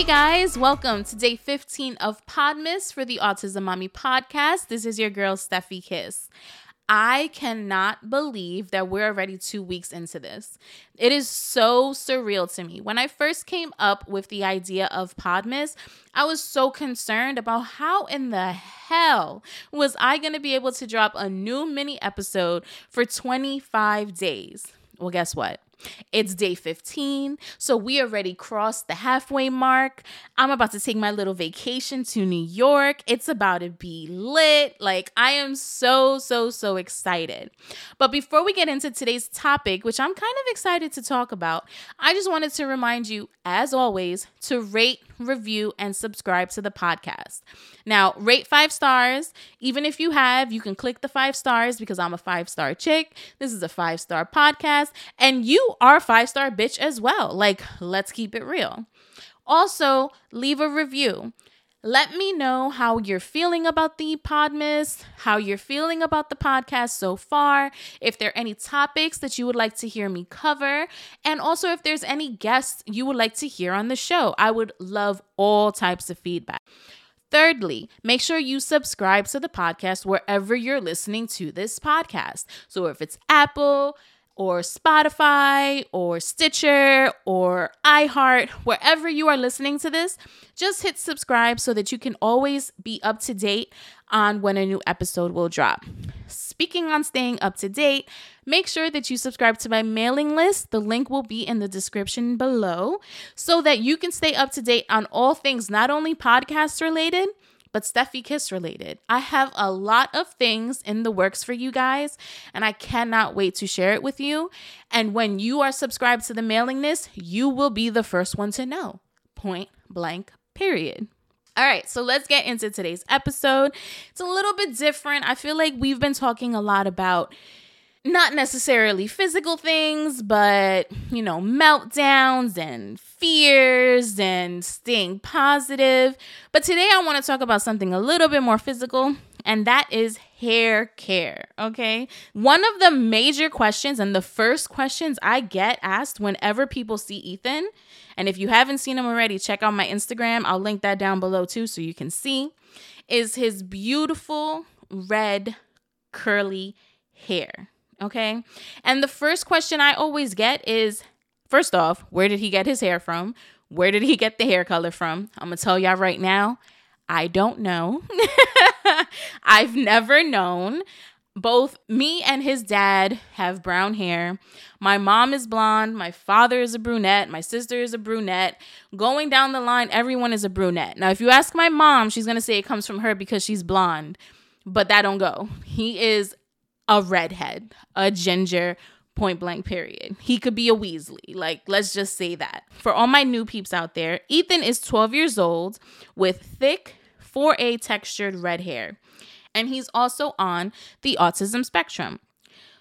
Hey guys, welcome to day 15 of Podmas for the Autism Mami podcast. This is your girl, Stephy Kiss. I cannot believe that we're already two weeks into this. It is so surreal to me. When I first came up with the idea of Podmas, I was so concerned about how in the hell was I going to be able to drop a new mini episode for 25 days. Well, guess what? It's day 15, so we already crossed the halfway mark. I'm about to take my little vacation to New York. It's about to be lit. Like, I am so, so, so excited. But before we get into today's topic, which I'm kind of excited to talk about, I just wanted to remind you, as always, to rate, review, and subscribe to the podcast. Now, rate five stars. Even if you have, you can click the five stars because I'm a five star chick. This is a five star podcast, and you are a five star bitch as well. Like, let's keep it real. Also, leave a review. Let me know how you're feeling about the Podmas, how you're feeling about the podcast so far, if there are any topics that you would like to hear me cover, and also if there's any guests you would like to hear on the show. I would love all types of feedback. Thirdly, make sure you subscribe to the podcast wherever you're listening to this podcast. So if it's Apple, or Spotify or Stitcher or iHeart, wherever you are listening to this, just hit subscribe so that you can always be up to date on when a new episode will drop. Speaking on staying up to date, make sure that you subscribe to my mailing list. The link will be in the description below so that you can stay up to date on all things not only podcast related, but Stephy Kiss related. I have a lot of things in the works for you guys, and I cannot wait to share it with you. And when you are subscribed to the mailing list, you will be the first one to know. Point blank, period. All right, so let's get into today's episode. It's a little bit different. I feel like we've been talking a lot about not necessarily physical things, but you know, meltdowns and fears and staying positive. But today I want to talk about something a little bit more physical, and that is hair care. Okay. One of the major questions and the first questions I get asked whenever people see Ethan, and if you haven't seen him already, check out my Instagram. I'll link that down below too so you can see, is his beautiful red curly hair. Okay. And the first question I always get is first off, where did he get his hair from? Where did he get the hair color from? I'm going to tell y'all right now, I don't know. I've never known. Both me and his dad have brown hair. My mom is blonde. My father is a brunette. My sister is a brunette. Going down the line, everyone is a brunette. Now, if you ask my mom, she's going to say it comes from her because she's blonde but that don't go. He is a redhead, a ginger, point blank period. He could be a Weasley. Like, let's just say that. For all my new peeps out there, Ethan is 12 years old with thick 4A textured red hair. And he's also on the autism spectrum.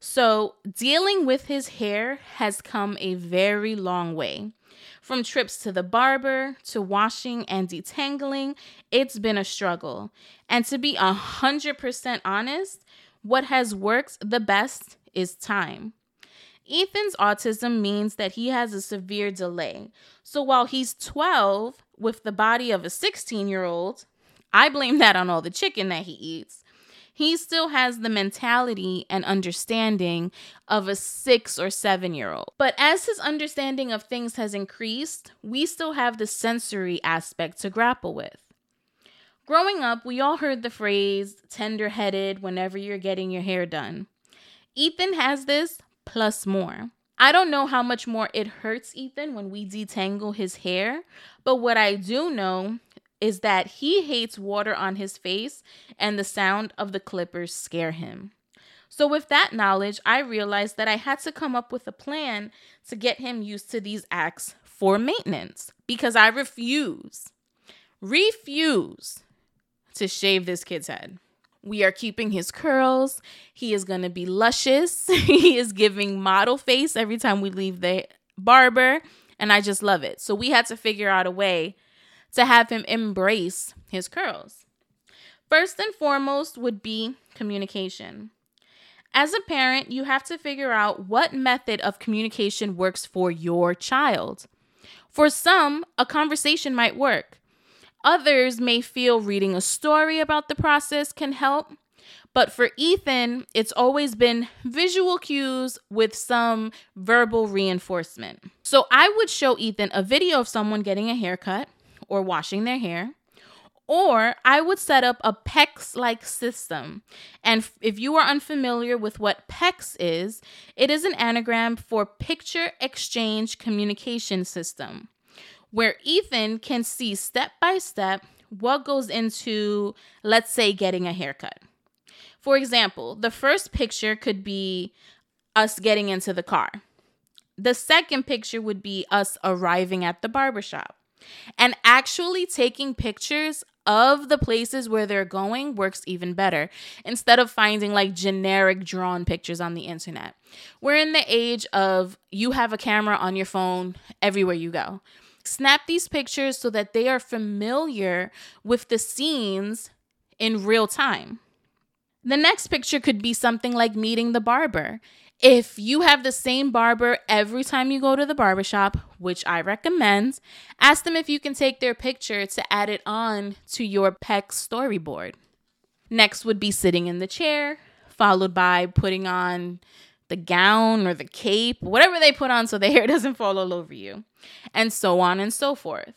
So, dealing with his hair has come a very long way. From trips to the barber to washing and detangling, it's been a struggle. And to be 100% honest, what has worked the best is time. Ethan's autism means that he has a severe delay. So while he's 12 with the body of a 16 year old, I blame that on all the chicken that he eats. He still has the mentality and understanding of a six or seven year old. But as his understanding of things has increased, we still have the sensory aspect to grapple with. Growing up, we all heard the phrase tender headed whenever you're getting your hair done. Ethan has this plus more. I don't know how much more it hurts Ethan when we detangle his hair, but what I do know is that he hates water on his face and the sound of the clippers scare him. So, with that knowledge, I realized that I had to come up with a plan to get him used to these acts for maintenance because I refuse, refuse to shave this kid's head. We are keeping his curls. He is going to be luscious. he is giving model face every time we leave the barber. And I just love it. So we had to figure out a way to have him embrace his curls. First and foremost would be communication. As a parent, you have to figure out what method of communication works for your child. For some, a conversation might work. Others may feel reading a story about the process can help. But for Ethan, it's always been visual cues with some verbal reinforcement. So I would show Ethan a video of someone getting a haircut or washing their hair. Or I would set up a PECS like system. And if you are unfamiliar with what PECS is, it is an anagram for Picture Exchange Communication System, where Ethan can see step by step what goes into, let's say, getting a haircut. For example, the first picture could be us getting into the car. The second picture would be us arriving at the barbershop. And actually taking pictures of the places where they're going works even better instead of finding like generic drawn pictures on the internet. We're in the age of you have a camera on your phone everywhere you go. Snap these pictures so that they are familiar with the scenes in real time. The next picture could be something like meeting the barber. If you have the same barber every time you go to the barbershop, which I recommend, ask them if you can take their picture to add it on to your PEC storyboard. Next would be sitting in the chair, followed by putting on the gown or the cape, whatever they put on so the hair doesn't fall all over you, and so on and so forth.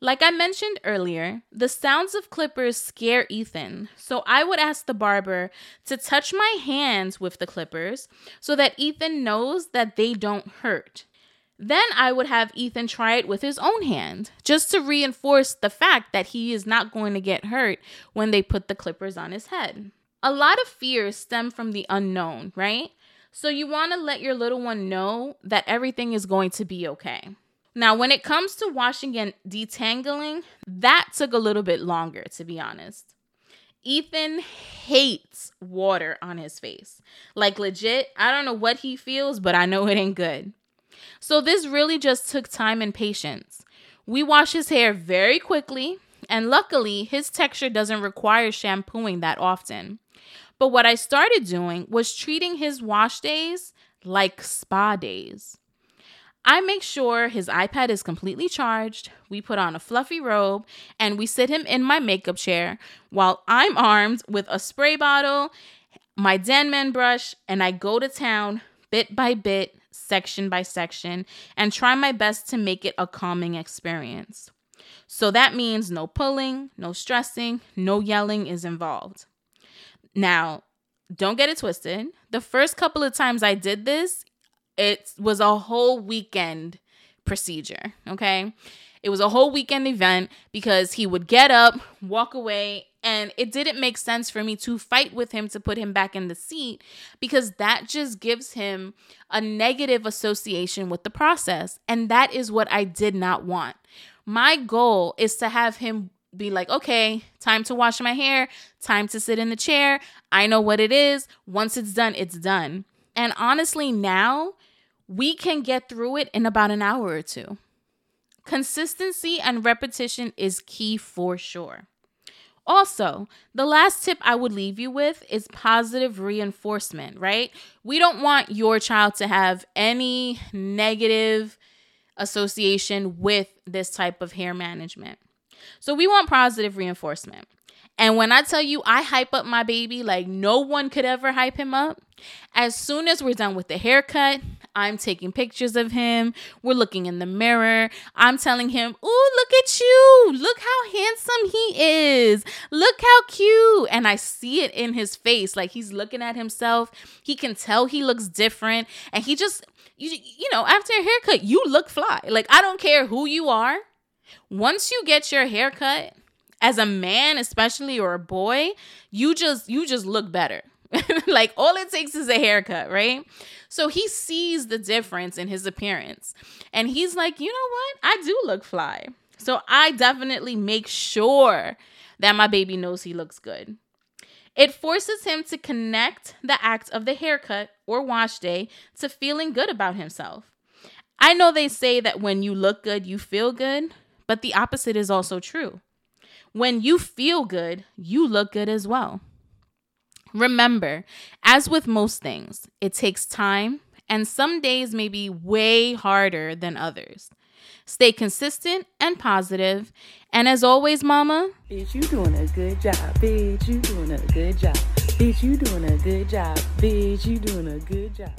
Like I mentioned earlier, the sounds of clippers scare Ethan, so I would ask the barber to touch my hands with the clippers so that Ethan knows that they don't hurt. Then I would have Ethan try it with his own hand, just to reinforce the fact that he is not going to get hurt when they put the clippers on his head. A lot of fears stem from the unknown, right? So you want to let your little one know that everything is going to be okay. Now, when it comes to washing and detangling, that took a little bit longer, to be honest. Ethan hates water on his face. Like, legit, I don't know what he feels, but I know it ain't good. So, this really just took time and patience. We wash his hair very quickly, and luckily, his texture doesn't require shampooing that often. But what I started doing was treating his wash days like spa days. I make sure his iPad is completely charged. We put on a fluffy robe and we sit him in my makeup chair while I'm armed with a spray bottle, my Denman brush, and I go to town bit by bit, section by section, and try my best to make it a calming experience. So that means no pulling, no stressing, no yelling is involved. Now, don't get it twisted. The first couple of times I did this, it was a whole weekend procedure, okay? It was a whole weekend event because he would get up, walk away, and it didn't make sense for me to fight with him to put him back in the seat because that just gives him a negative association with the process. And that is what I did not want. My goal is to have him be like, okay, time to wash my hair, time to sit in the chair. I know what it is. Once it's done, it's done. And honestly, now we can get through it in about an hour or two. Consistency and repetition is key for sure. Also, the last tip I would leave you with is positive reinforcement, right? We don't want your child to have any negative association with this type of hair management. So, we want positive reinforcement. And when I tell you I hype up my baby like no one could ever hype him up, as soon as we're done with the haircut, I'm taking pictures of him. We're looking in the mirror. I'm telling him, Ooh, look at you. Look how handsome he is. Look how cute. And I see it in his face. Like he's looking at himself. He can tell he looks different. And he just, you, you know, after a haircut, you look fly. Like I don't care who you are. Once you get your haircut, as a man especially or a boy you just you just look better. Like all it takes is a haircut right? So he sees the difference in his appearance. And he's like you know what? I do look fly. So i definitely make sure that my baby knows he looks good. It forces him to connect the act of the haircut or wash day to feeling good about himself. I know they say that when you look good you feel good but the opposite is also true when you feel good, you look good as well. Remember, as with most things, it takes time, and some days may be way harder than others. Stay consistent and positive. And as always, mama, bitch, you doing a good job. Bitch, you doing a good job. Bitch, you doing a good job. Bitch, you doing a good job.